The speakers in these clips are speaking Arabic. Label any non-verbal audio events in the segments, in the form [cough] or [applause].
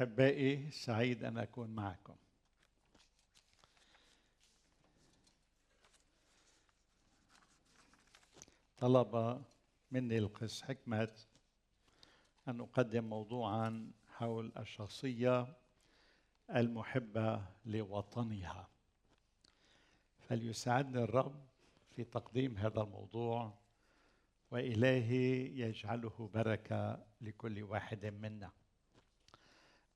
أحبائي سعيد أن أكون معكم. طلب مني القس حكمة أن أقدم موضوعا حول الشخصية المحبة لوطنها. فليساعدني الرب في تقديم هذا الموضوع وإلهي يجعله بركة لكل واحد منا.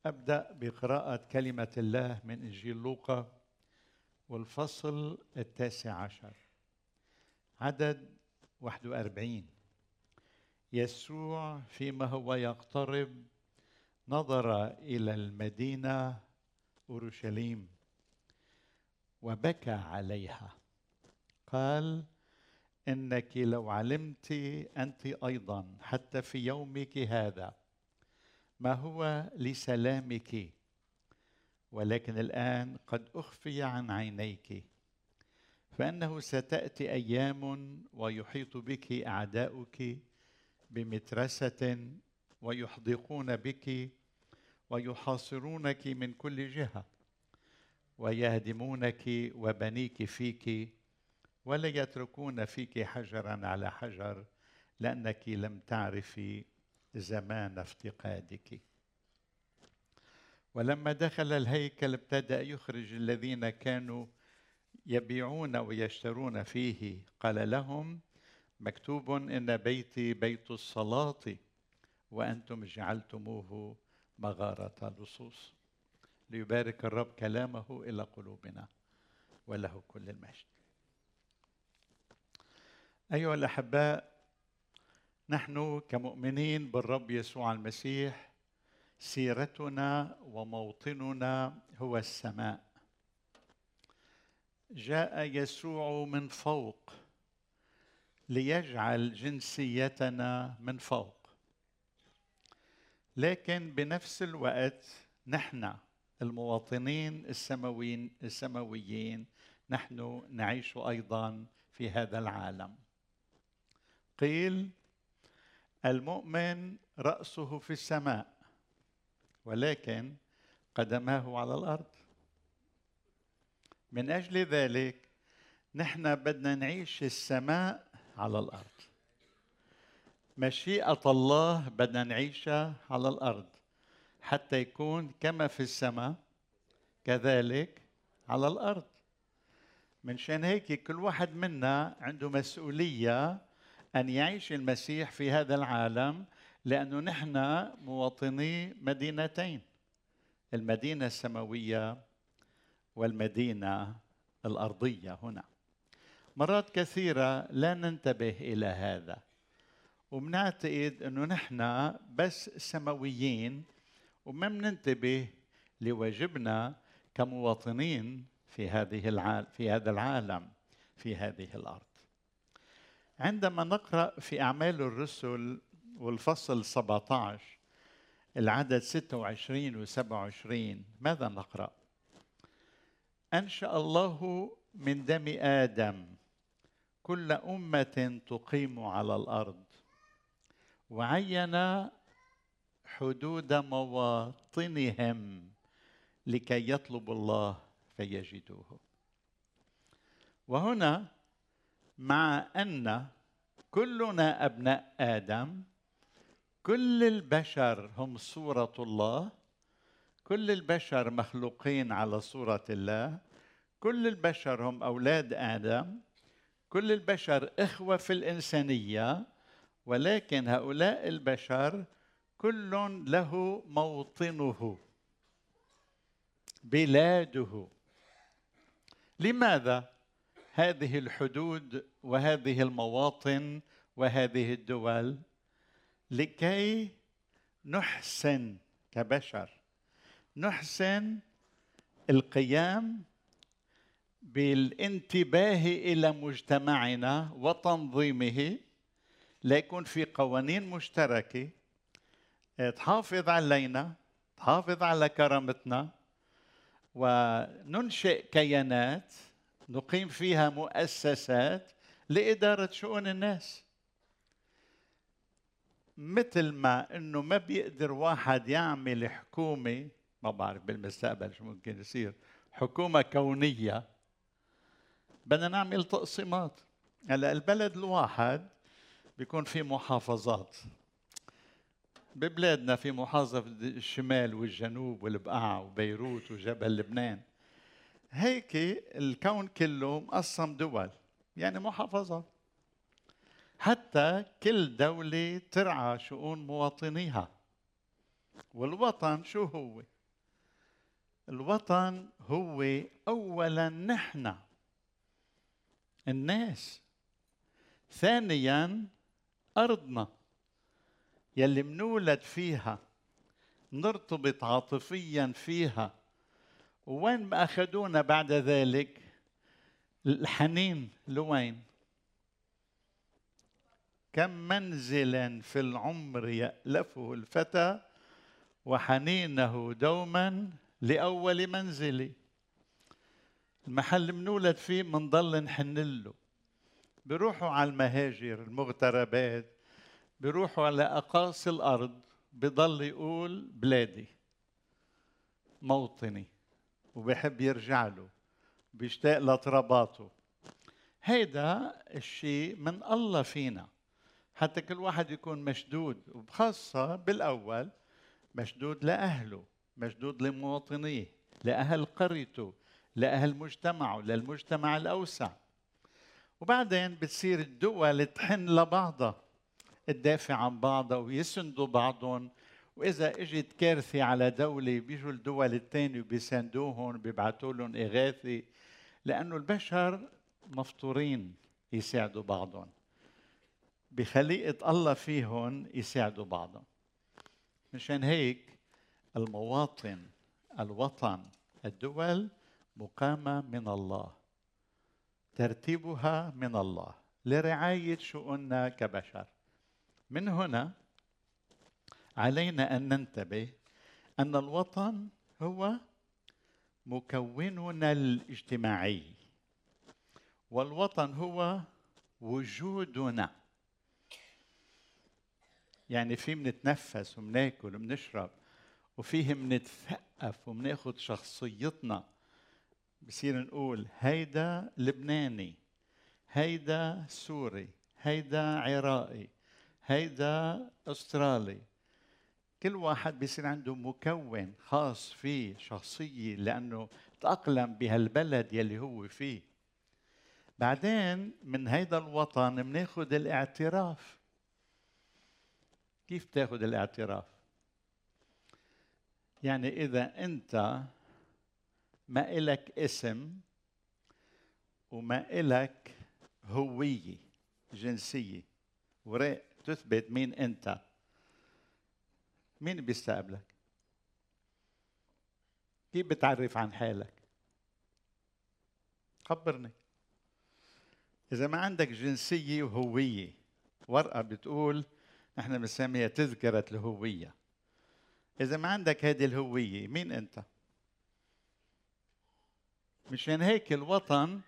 أبدأ بقراءة كلمة الله من إنجيل لوقا والفصل التاسع عشر. عدد 41 يسوع فيما هو يقترب نظر إلى المدينة أورشليم وبكى عليها. قال إنك لو علمت أنت أيضا حتى في يومك هذا ما هو لسلامك؟ ولكن الآن قد أخفي عن عينيك. فإنه ستأتي أيام ويحيط بك أعداؤك بمترسة ويحدقون بك ويحاصرونك من كل جهة ويهدمونك وبنيك فيك ولا يتركون فيك حجرا على حجر لأنك لم تعرفي زمان افتقادك. ولما دخل الهيكل ابتدأ يخرج الذين كانوا يبيعون ويشترون فيه قال لهم مكتوب إن بيتي بيت الصلاة وأنتم جعلتموه مغارة لصوص. ليبارك الرب كلامه إلى قلوبنا وله كل المجد. أيها الأحباء نحن كمؤمنين بالرب يسوع المسيح سيرتنا وموطننا هو السماء. جاء يسوع من فوق ليجعل جنسيتنا من فوق. لكن بنفس الوقت نحن المواطنين السماويين السماويين نحن نعيش أيضا في هذا العالم. قيل المؤمن رأسه في السماء ولكن قدماه على الأرض. من أجل ذلك نحن بدنا نعيش السماء على الأرض. مشيئة الله بدنا نعيشها على الأرض حتى يكون كما في السماء كذلك على الأرض. من شان هيك كل واحد منا عنده مسؤولية أن يعيش المسيح في هذا العالم لأنه نحن مواطني مدينتين المدينة السماوية والمدينة الأرضية هنا. مرات كثيرة لا ننتبه إلى هذا وبنعتقد إنه نحن بس سماويين وما بننتبه لواجبنا كمواطنين في هذه العالم في هذا العالم في هذه الأرض. عندما نقرأ في أعمال الرسل والفصل 17 العدد 26 و 27 ماذا نقرأ؟ أنشأ الله من دم آدم كل أمة تقيم على الأرض وعين حدود مواطنهم لكي يطلبوا الله فيجدوه. وهنا مع أن كلنا أبناء آدم كل البشر هم صورة الله كل البشر مخلوقين على صورة الله كل البشر هم أولاد آدم كل البشر إخوة في الإنسانية ولكن هؤلاء البشر كل له موطنه بلاده. لماذا؟ هذه الحدود وهذه المواطن وهذه الدول لكي نحسن كبشر نحسن القيام بالانتباه إلى مجتمعنا وتنظيمه ليكون في قوانين مشتركة. تحافظ علينا تحافظ على كرامتنا وننشئ كيانات نقيم فيها مؤسسات لإدارة شؤون الناس. مثل ما إنه ما بيقدر واحد يعمل حكومة ما بعرف بالمستقبل شو ممكن يصير حكومة كونية بدنا نعمل تقسيمات. هلأ البلد الواحد بيكون في محافظات. ببلادنا في محافظة الشمال والجنوب والبقاع وبيروت وجبل لبنان. هيك الكون كله مقسم دول يعني محافظات حتى كل دولة ترعى شؤون مواطنيها. والوطن شو هو؟ الوطن هو اولا نحن الناس. ثانيا أرضنا يلي منولد فيها نرتبط عاطفيا فيها. وين ما أخذونا بعد ذلك؟ الحنين لوين؟ كم منزل في العمر يألفه الفتى وحنينه دوما لأول منزل. المحل منولد فيه منضل نحن له بيروحوا على المهاجر المغتربات بيروحوا على أقاصي الأرض بضل يقول بلادي موطني. وبحب يرجع له بيشتاق لترباطه هيدا الشيء من الله فينا. حتى كل واحد يكون مشدود وبخاصة بالأول مشدود لأهله مشدود لمواطنيه لأهل قريته لأهل مجتمعه للمجتمع الأوسع. وبعدين بتصير الدول تحن لبعضها تدافع عن بعضها ويسندوا بعضهم وإذا إجت كارثه على دولة بيجوا الدول الثانية وبيساندوهم بيبعثوا لهم إغاثة لأنه البشر مفطورين يساعدوا بعضهم. بخليقة الله فيهم يساعدوا بعضهم. مشان هيك المواطن الوطن الدول مقامة من الله. ترتيبها من الله. لرعاية شؤوننا كبشر. من هنا علينا أن ننتبه أن الوطن هو مكوننا الاجتماعي والوطن هو وجودنا. يعني في منتنفس ومناكل ومنشرب وفيه منتثقف ومناخد شخصيتنا. بصير نقول هيدا لبناني هيدا سوري هيدا عراقي هيدا أسترالي. كل واحد بيصير عنده مكون خاص فيه شخصية لأنه تأقلم بهالبلد يلي هو فيه. بعدين من هيدا الوطن بناخد الاعتراف. كيف تاخد الاعتراف؟ يعني إذا أنت ما إلك اسم وما إلك هوية جنسية ورق تثبت مين أنت. مين بيستقبلك؟ كيف بتعرف عن حالك؟ خبرني. إذا ما عندك جنسية وهوية ورقة بتقول نحن بنسميها تذكرة الهوية. إذا ما عندك هذه الهوية مين أنت؟ مشان هيك الوطن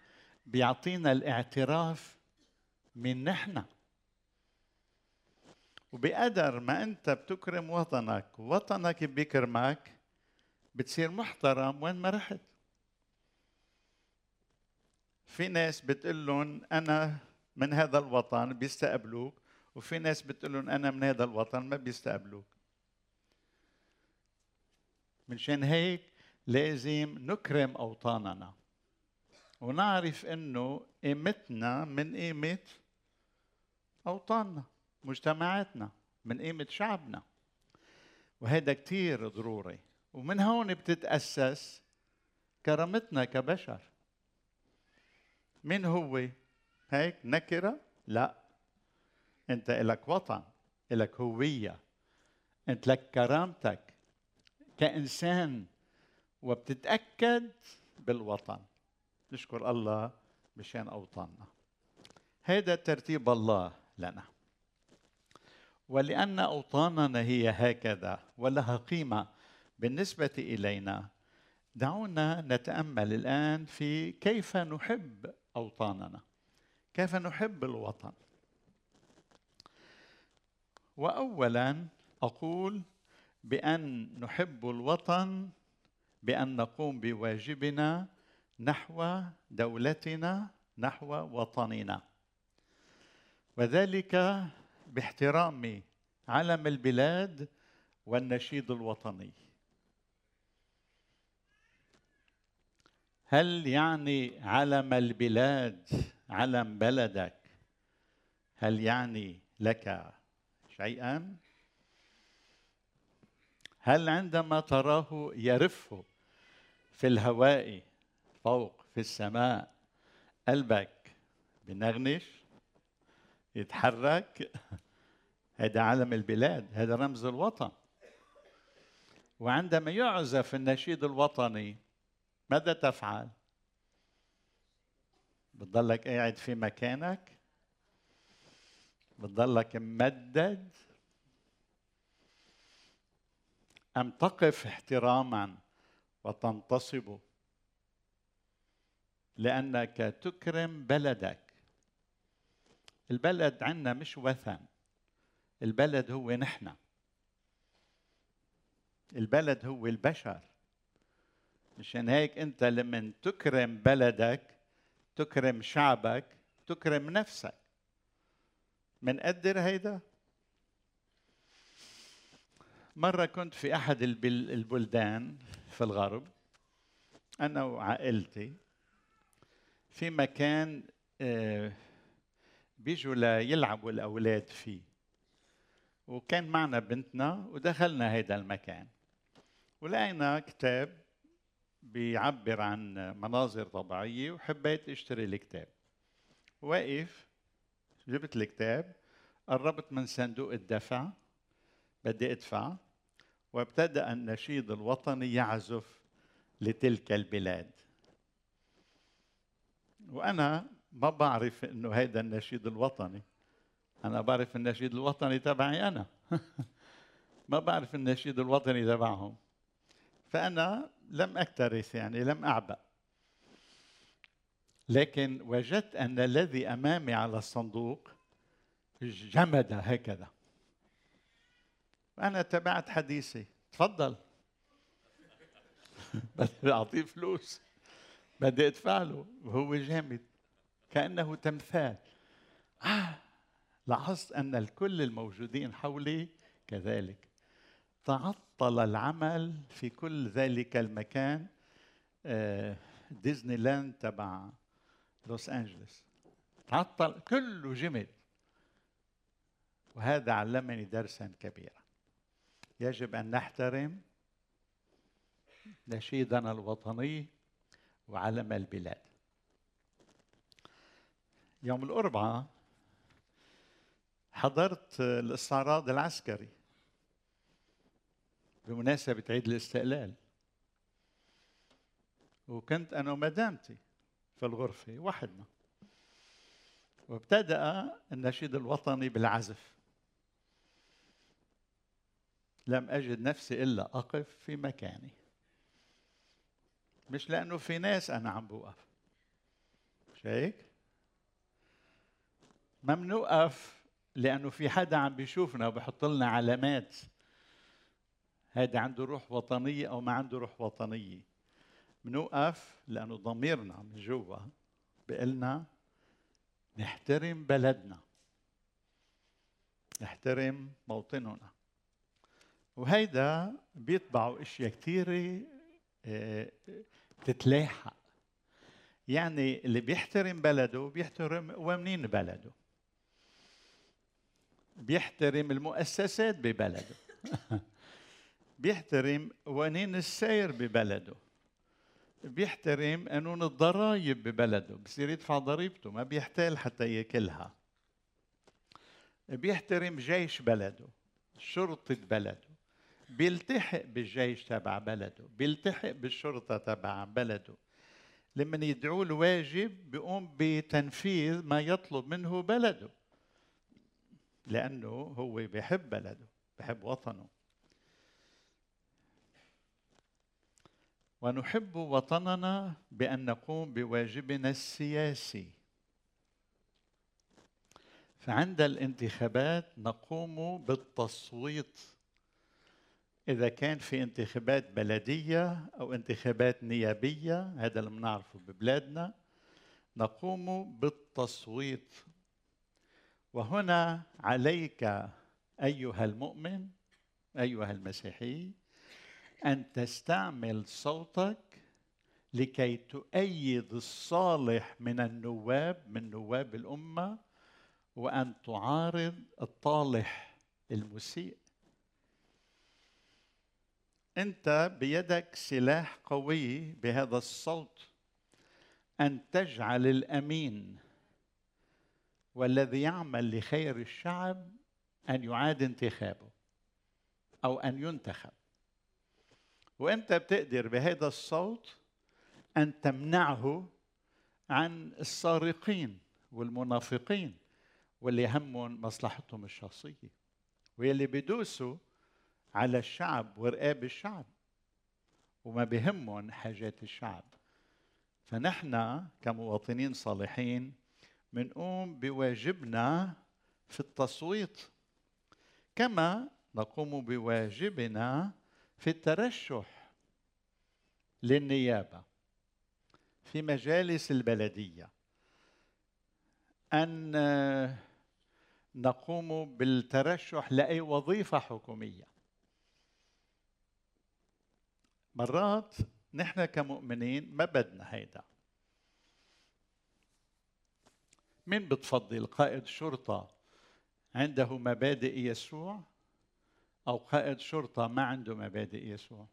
بيعطينا الاعتراف من نحن. وبقدر ما أنت بتكرم وطنك وطنك بيكرمك بتصير محترم وين ما رحت. في ناس بتقول لهم أنا من هذا الوطن بيستقبلوك وفي ناس بتقول لهم أنا من هذا الوطن ما بيستقبلوك. منشان هيك لازم نكرم أوطاننا ونعرف إنه قيمتنا من قيمة أوطاننا. مجتمعاتنا من قيمة شعبنا. وهذا كتير ضروري. ومن هون بتتأسس كرامتنا كبشر. مين هو؟ هيك نكرة؟ لا. أنت لك وطن لك هوية. أنت لك كرامتك كإنسان. وبتتأكد بالوطن. نشكر الله مشان أوطاننا. هذا ترتيب الله لنا. ولأن أوطاننا هي هكذا ولها قيمة بالنسبة إلينا. دعونا نتأمل الآن في كيف نحب أوطاننا. كيف نحب الوطن. واولا أقول بأن نحب الوطن بأن نقوم بواجبنا نحو دولتنا نحو وطننا. وذلك باحترام علم البلاد والنشيد الوطني. هل يعني علم البلاد علم بلدك هل يعني لك شيئا؟ هل عندما تراه يرف في الهواء فوق في السماء قلبك بنغنش؟ يتحرك؟ هذا علم البلاد هذا رمز الوطن. وعندما يعزف النشيد الوطني ماذا تفعل؟ بتضلك قاعد في مكانك؟ بتضلك ممدد؟ أم تقف احتراما وتنتصب؟ لأنك تكرم بلدك. البلد عندنا مش وثن. البلد هو نحن. البلد هو البشر. مشان هيك انت لما تكرم بلدك تكرم شعبك تكرم نفسك. منقدر هيدا؟ مرة كنت في أحد البلدان في الغرب أنا وعائلتي في مكان آه، بيجوا ليلعبوا الأولاد فيه. وكان معنا بنتنا ودخلنا هيدا المكان. ولقينا كتاب بيعبر عن مناظر طبيعية وحبيت أشتري الكتاب. واقف جبت الكتاب قربت من صندوق الدفع بدي أدفع وابتدأ النشيد الوطني يعزف لتلك البلاد. وأنا ما بعرف إنه هيدا النشيد الوطني. أنا بعرف النشيد الوطني تبعي أنا. [laughs] ما بعرف النشيد الوطني تبعهم. فأنا لم أكترث يعني لم أعبأ. لكن وجدت أن الذي أمامي على الصندوق جمد هكذا. أنا تبعت حديثي. تفضل. [laughs] بدي أعطيه فلوس. بدي أدفع له. وهو جامد. كأنه تمثال. آه. لاحظت أن الكل الموجودين حولي كذلك. تعطل العمل في كل ذلك المكان آه، ديزني لاند تبع لوس أنجلوس. تعطل كله جمد وهذا علمني درسا كبيرا. يجب أن نحترم نشيدنا الوطني وعلم البلاد. يوم الأربعاء حضرت الاستعراض العسكري بمناسبة عيد الاستقلال. وكنت أنا ومدامتي في الغرفة وحدنا. وابتدأ النشيد الوطني بالعزف. لم أجد نفسي إلا أقف في مكاني. مش لأنه في ناس أنا عم بوقف. مش هيك؟ ما بنوقف لأنه في حدا عم بيشوفنا وبحط لنا علامات. هذا عنده روح وطنية أو ما عنده روح وطنية. بنوقف لأنه ضميرنا من جوا بقلنا نحترم بلدنا. نحترم موطننا. وهيدا بيطبعوا إشياء كثيرة آه، تتلاحق. يعني اللي بيحترم بلده بيحترم قوانين بلده؟ بيحترم المؤسسات ببلده. [laughs] بيحترم قوانين السير ببلده. بيحترم قانون الضرائب ببلده. بصير يدفع ضريبته ما بيحتال حتى ياكلها. بيحترم جيش بلده شرطة بلده. بيلتحق بالجيش تبع بلده بيلتحق بالشرطة تبع بلده. لما يدعوه الواجب بيقوم بتنفيذ ما يطلب منه بلده. لأنه هو بيحب بلده بيحب وطنه. ونحب وطننا بأن نقوم بواجبنا السياسي. فعند الانتخابات نقوم بالتصويت. إذا كان في انتخابات بلدية أو انتخابات نيابية هذا اللي بنعرفه ببلادنا نقوم بالتصويت. وهنا عليك أيها المؤمن أيها المسيحي أن تستعمل صوتك لكي تؤيد الصالح من النواب من نواب الأمة وأن تعارض الطالح المسيء. أنت بيدك سلاح قوي بهذا الصوت أن تجعل الأمين والذي يعمل لخير الشعب أن يعاد انتخابه أو أن ينتخب. وانت بتقدر بهذا الصوت أن تمنعه عن السارقين والمنافقين واللي همهم مصلحتهم الشخصية واللي بيدوسوا على الشعب ورقاب الشعب وما بهمهم حاجات الشعب. فنحن كمواطنين صالحين بنقوم بواجبنا في التصويت. كما نقوم بواجبنا في الترشح للنيابة في مجالس البلدية. أن نقوم بالترشح لأي وظيفة حكومية. مرات نحن كمؤمنين ما بدنا هيدا. مين بتفضل قائد شرطة عنده مبادئ يسوع أو قائد شرطة ما عنده مبادئ يسوع؟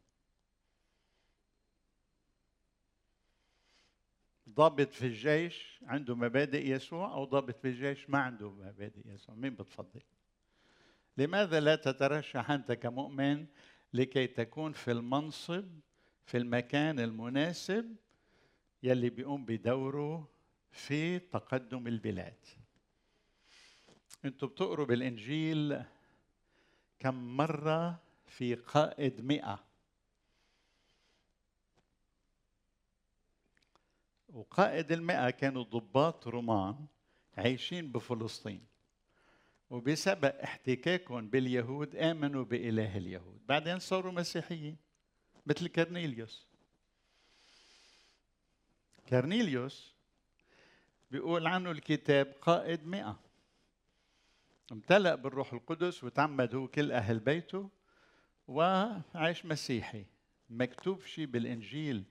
ضابط في الجيش عنده مبادئ يسوع أو ضابط في الجيش ما عنده مبادئ يسوع؟ مين بتفضل؟ لماذا لا تترشح أنت كمؤمن لكي تكون في المنصب في المكان المناسب يلي بيقوم بدوره في تقدم البلاد. أنتوا بتقروا بالإنجيل كم مرة في قائد مئة؟ وقائد المئة كانوا ضباط رومان عايشين بفلسطين وبسبب احتكاكهم باليهود آمنوا بإله اليهود. بعدين صاروا مسيحيين مثل كرنيليوس. كرنيليوس بيقول عنه الكتاب قائد مئة. امتلأ بالروح القدس وتعمد هو كل أهل بيته وعاش مسيحي. مكتوب شيء بالإنجيل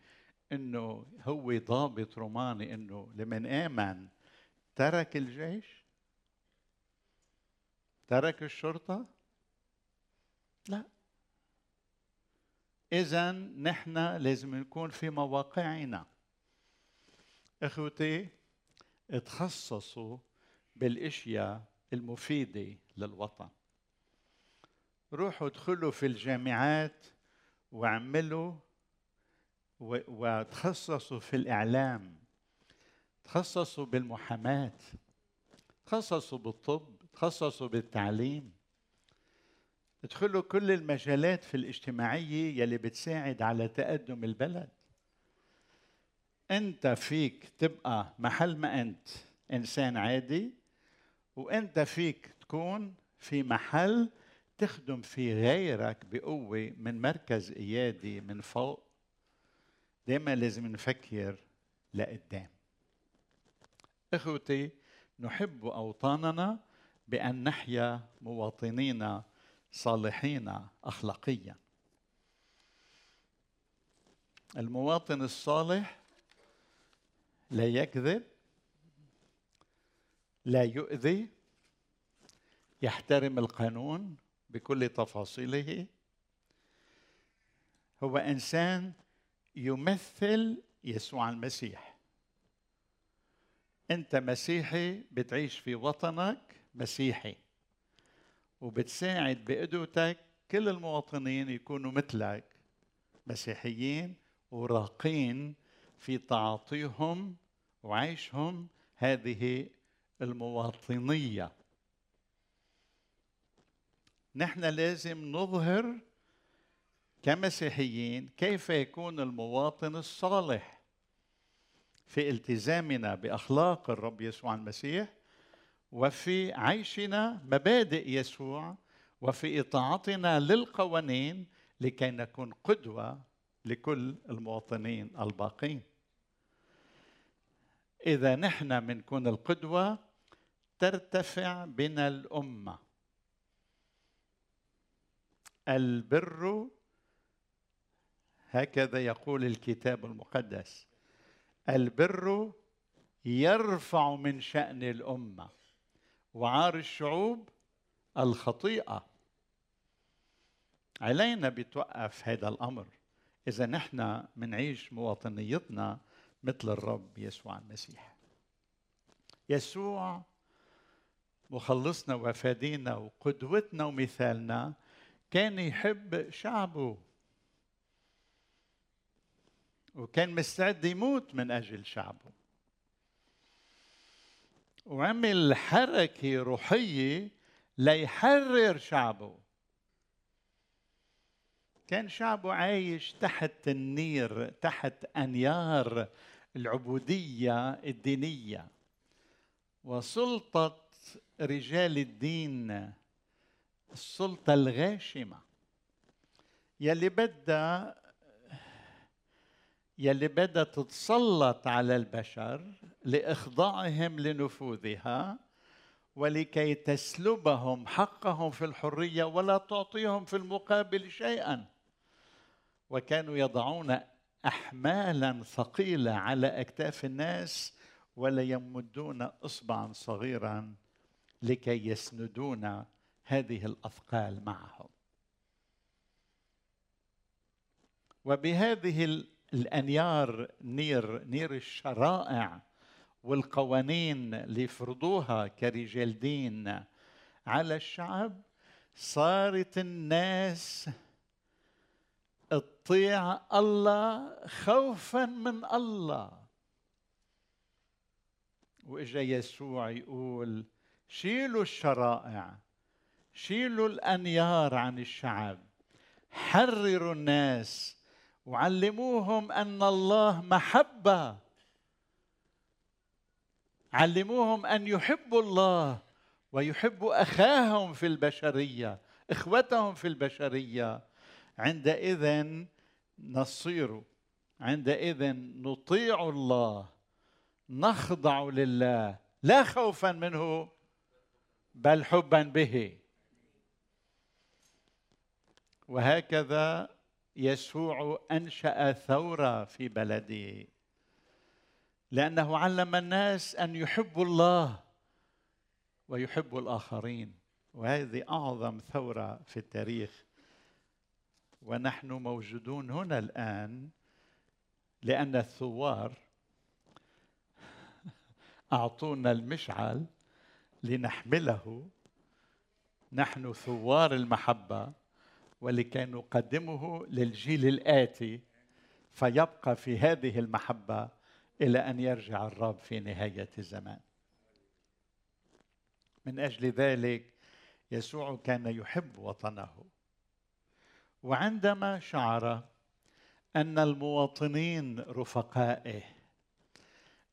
إنه هو ضابط روماني إنه لمن آمن ترك الجيش؟ ترك الشرطة؟ لا. إذا نحن لازم نكون في مواقعنا. إخوتي تخصصوا بالاشياء المفيدة للوطن. روحوا ادخلوا في الجامعات واعملوا وتخصصوا في الإعلام. تخصصوا بالمحاماة. تخصصوا بالطب. تخصصوا بالتعليم. ادخلوا كل المجالات في الاجتماعية يلي بتساعد على تقدم البلد. أنت فيك تبقى محل ما أنت إنسان عادي وأنت فيك تكون في محل تخدم في غيرك بقوة من مركز قيادي من فوق. دائما لازم نفكر لقدام. إخوتي نحب أوطاننا بأن نحيا مواطنين صالحين اخلاقيا. المواطن الصالح لا يكذب لا يؤذي يحترم القانون بكل تفاصيله. هو إنسان يمثل يسوع المسيح. أنت مسيحي بتعيش في وطنك مسيحي وبتساعد بقدوتك. كل المواطنين يكونوا مثلك مسيحيين وراقين في تعاطيهم وعيشهم هذه المواطنية. نحن لازم نظهر كمسيحيين كيف يكون المواطن الصالح. في التزامنا بأخلاق الرب يسوع المسيح وفي عيشنا مبادئ يسوع وفي إطاعتنا للقوانين لكي نكون قدوة لكل المواطنين الباقين. إذا نحن بنكون القدوة ترتفع بنا الأمة. البر هكذا يقول الكتاب المقدس. البر يرفع من شأن الأمة. وعار الشعوب الخطيئة. علينا بتوقف هذا الأمر. إذا نحن منعيش مواطنيتنا مثل الرب يسوع المسيح. يسوع مخلصنا وفادينا وقدوتنا ومثالنا كان يحب شعبه. وكان مستعد يموت من أجل شعبه. وعمل حركة روحية ليحرر شعبه. كان شعبه عايش تحت النير تحت أنيار العبودية الدينية. وسلطة رجال الدين السلطة الغاشمة. يلي بدها يلي بدها تتسلط على البشر لإخضاعهم لنفوذها ولكي تسلبهم حقهم في الحرية ولا تعطيهم في المقابل شيئا. وكانوا يضعون احمالا ثقيلة على أكتاف الناس ولا يمدون اصبعا صغيرا لكي يسندون هذه الأثقال معهم. وبهذه الأنيار نير نير الشرائع والقوانين اللي فرضوها كرجال دين على الشعب صارت الناس تطيع الله خوفا من الله. وإجا يسوع يقول شيلوا الشرائع شيلوا الأنيار عن الشعب حرروا الناس وعلموهم أن الله محبة. علموهم أن يحبوا الله ويحبوا أخاهم في البشرية إخوتهم في البشرية. عندئذ نصير عندئذ نطيع الله نخضع لله لا خوفا منه بل حبا به. وهكذا يسوع أنشأ ثورة في بلده لأنه علم الناس أن يحبوا الله ويحبوا الآخرين. وهذه أعظم ثورة في التاريخ. ونحن موجودون هنا الآن لأن الثوار [laughs] أعطونا المشعل لنحمله. نحن ثوار المحبة ولكي نقدمه للجيل الآتي فيبقى في هذه المحبة إلى أن يرجع الرب في نهاية الزمان. من أجل ذلك يسوع كان يحب وطنه. وعندما شعر أن المواطنين رفقائه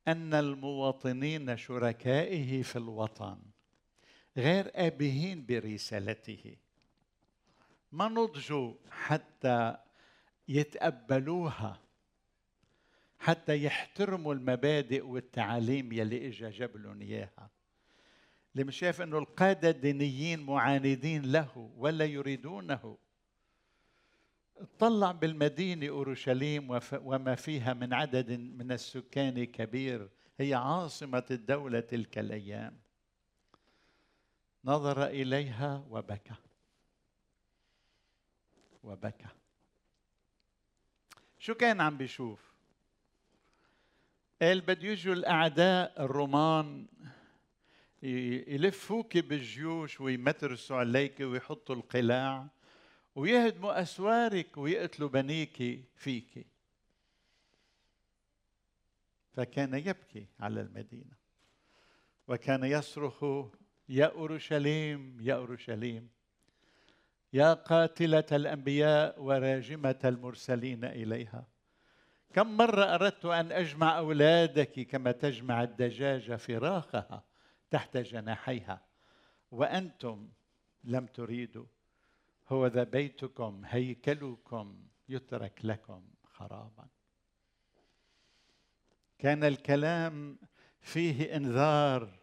أن المواطنين شركائه في الوطن غير آبهين برسالته. ما نضجوا حتى يتقبلوها حتى يحترموا المبادئ والتعاليم يلي اجى جاب لهم إياها. اللي مش شايف إنه القادة الدينيين معاندين له ولا يريدونه. اطلع بالمدينة أورشليم وما فيها من عدد من السكان كبير. هي عاصمة الدولة تلك الأيام. نظر إليها وبكى. وبكى. شو كان عم بيشوف؟ قال بده يجوا الأعداء الرومان يلفوك بالجيوش ويمترسوا عليك ويحطوا القلاع. ويهدموا أسوارك ويقتلوا بنيك فيك فكان يبكي على المدينة وكان يصرخ يا أورشليم يا أورشليم يا قاتلة الأنبياء وراجمة المرسلين إليها. كم مرة أردت أن أجمع أولادك كما تجمع الدجاجة فراخها تحت جناحيها وأنتم لم تريدوا هو ذا بيتكم هيكلكم يترك لكم خرابا. كان الكلام فيه إنذار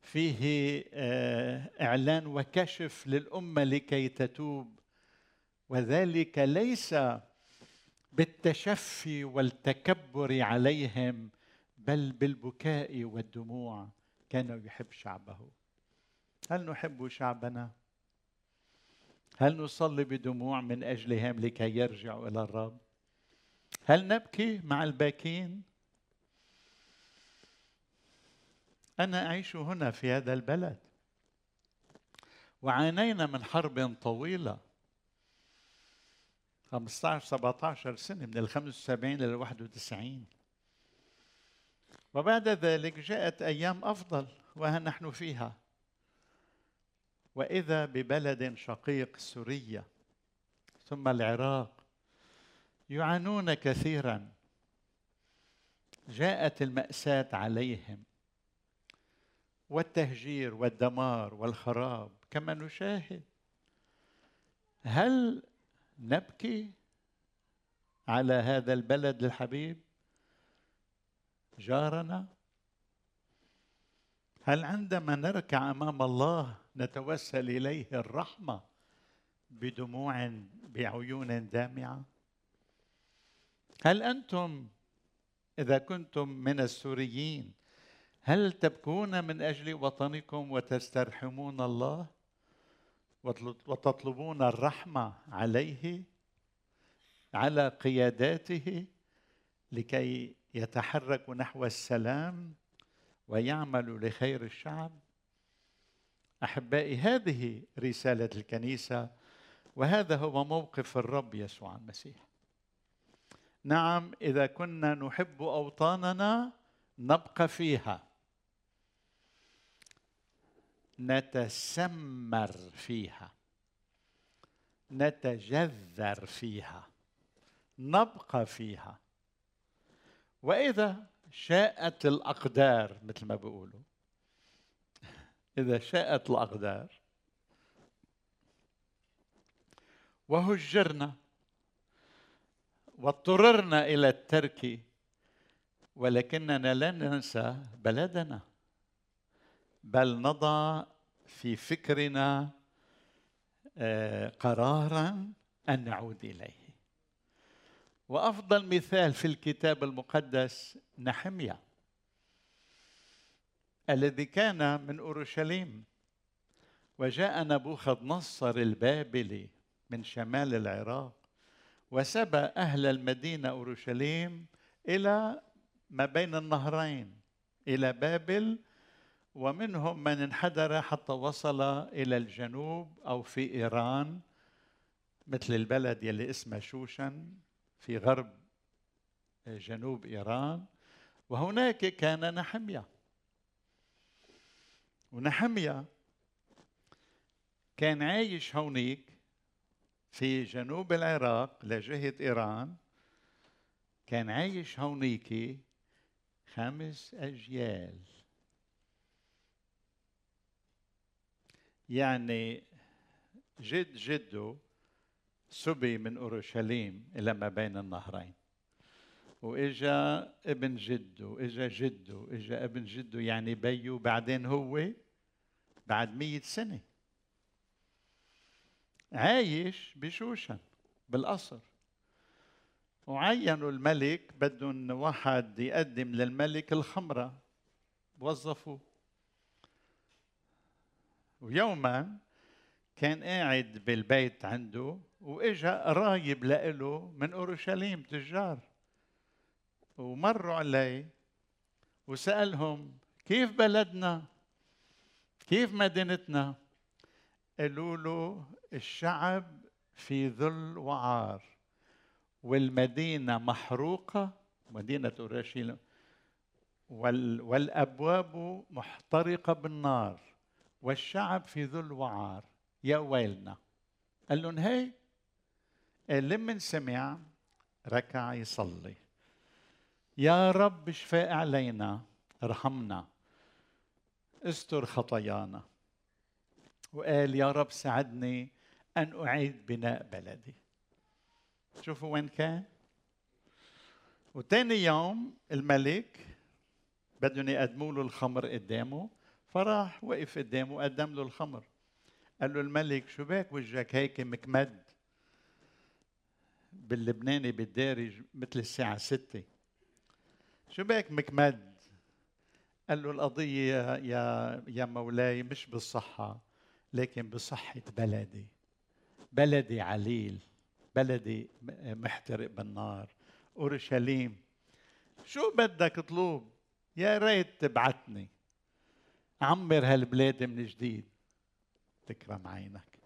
فيه آه، إعلان وكشف للأمة لكي تتوب. وذلك ليس بالتشفي والتكبر عليهم بل بالبكاء والدموع. كان يحب شعبه. هل نحب شعبنا؟ هل نصلي بدموع من أجلهم لكي يرجعوا إلى الرب؟ هل نبكي مع الباكين؟ أنا أعيش هنا في هذا البلد وعانينا من حرب طويلة. 15 17 سنة من ال 75 إلى 91 وبعد ذلك جاءت أيام أفضل وها نحن فيها. وإذا ببلد شقيق سوريا ثم العراق يعانون كثيرا. جاءت المأساة عليهم والتهجير والدمار والخراب كما نشاهد. هل نبكي على هذا البلد الحبيب؟ جارنا هل عندما نركع أمام الله نتوسل إليه الرحمة بدموع بعيون دامعة؟ هل أنتم إذا كنتم من السوريين هل تبكون من أجل وطنكم وتسترحمون الله وتطلبون الرحمة عليه على قياداته لكي يتحركوا نحو السلام؟ ويعملوا لخير الشعب. أحبائي هذه رسالة الكنيسة وهذا هو موقف الرب يسوع المسيح. نعم إذا كنا نحب أوطاننا نبقى فيها. نتسمر فيها. نتجذر فيها. نبقى فيها. وإذا شاءت الأقدار مثل ما بيقولوا. إذا شاءت الأقدار وهجرنا واضطررنا إلى الترك ولكننا لا ننسى بلدنا. بل نضع في فكرنا آه، قرارا أن نعود إليه. وأفضل مثال في الكتاب المقدس نحميا الذي كان من أورشليم وجاء نبوخذ نصر البابلي من شمال العراق وسبى أهل المدينة أورشليم إلى ما بين النهرين إلى بابل ومنهم من انحدر حتى وصل إلى الجنوب أو في إيران مثل البلد يلي اسمه شوشن. في غرب جنوب إيران وهناك كان نحميا ونحميا كان عايش هونيك في جنوب العراق لجهة إيران. كان عايش هونيك خمس أجيال. يعني جد جده سبي من أورشليم إلى ما بين النهرين. وإجا ابن جده اجا جده اجا ابن جده يعني بيو بعدين هو بعد مية سنة. عايش بشوشن بالقصر. وعينوا الملك بدهم واحد يقدم للملك الخمرة. وظفوه. ويوما كان قاعد بالبيت عنده. وإجا رايب لإله من أورشليم تجار. ومروا عليه وسألهم كيف بلدنا؟ كيف مدينتنا? قالوا له الشعب في ذل وعار والمدينة محروقة. مدينة أورشليم. والأبواب محترقة بالنار والشعب في ذل وعار. يا ويلنا. قال لهم هي؟ لما سمع ركع يصلي. يا رب شفاء علينا ارحمنا استر خطايانا. وقال يا رب ساعدني أن أعيد بناء بلدي. شوفوا وين كان. وتاني يوم الملك بدهم يقدموا له الخمر قدامه فراح وقف قدامه وقدم له الخمر. قال له الملك شو بك وجهك هيك مكمد؟ باللبناني بالدارج مثل الساعة ستة. شو بك مكمد؟ قال له القضية يا يا مولاي مش بالصحة لكن بصحة بلدي. بلدي عليل بلدي محترق بالنار. أورشليم شو بدك تطلب يا ريت تبعتني. عمر هالبلاد من جديد. تكرم عينك.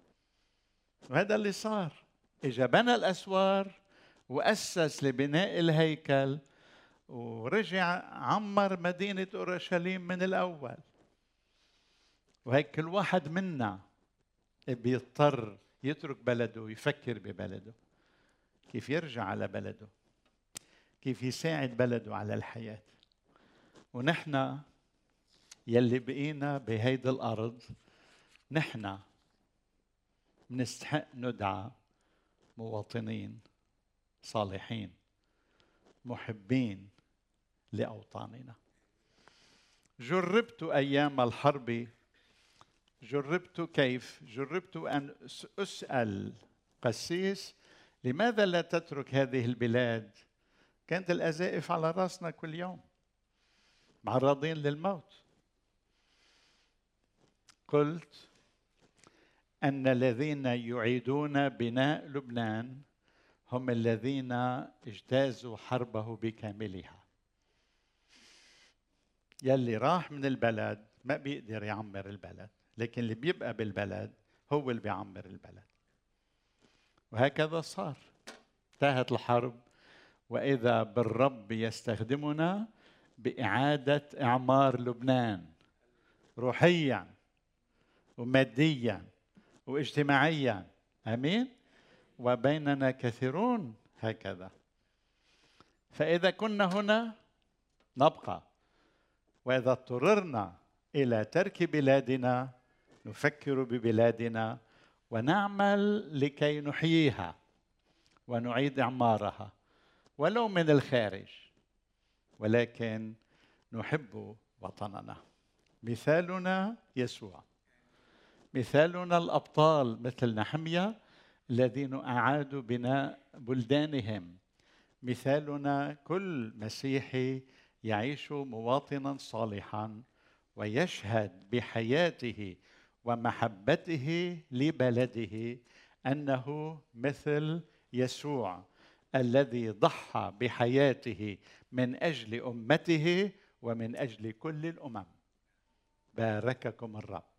وهذا اللي صار. إجا بنى الأسوار وأسس لبناء الهيكل ورجع عمر مدينة أورشليم من الأول. وهيك كل واحد منا بيضطر يترك بلده ويفكر ببلده. كيف يرجع على بلده؟ كيف يساعد بلده على الحياة؟ ونحن يلي بقينا بهيدي الأرض نحن بنستحق ندعى مواطنين صالحين محبين لأوطاننا. جربت أيام الحرب جربت كيف جربت أن أسأل قسيس لماذا لا تترك هذه البلاد؟ كانت الأزائف على رأسنا كل يوم معرضين للموت. قلت أن الذين يعيدون بناء لبنان هم الذين اجتازوا حربه بكاملها. يلي راح من البلد ما بيقدر يعمر البلد لكن اللي بيبقى بالبلد هو اللي بيعمر البلد. وهكذا صار. انتهت الحرب وإذا بالرب يستخدمنا بإعادة إعمار لبنان روحيا وماديا واجتماعيا. آمين. وبيننا كثيرون هكذا. فإذا كنا هنا نبقى. وإذا اضطررنا إلى ترك بلادنا نفكر ببلادنا ونعمل لكي نحييها ونعيد إعمارها. ولو من الخارج ولكن نحب وطننا. مثالنا يسوع. مثالنا الأبطال مثل نحمية الذين أعادوا بناء بلدانهم. مثالنا كل مسيحي يعيش مواطنا صالحا ويشهد بحياته ومحبته لبلده أنه مثل يسوع الذي ضحى بحياته من أجل أمته ومن أجل كل الأمم. بارككم الرب.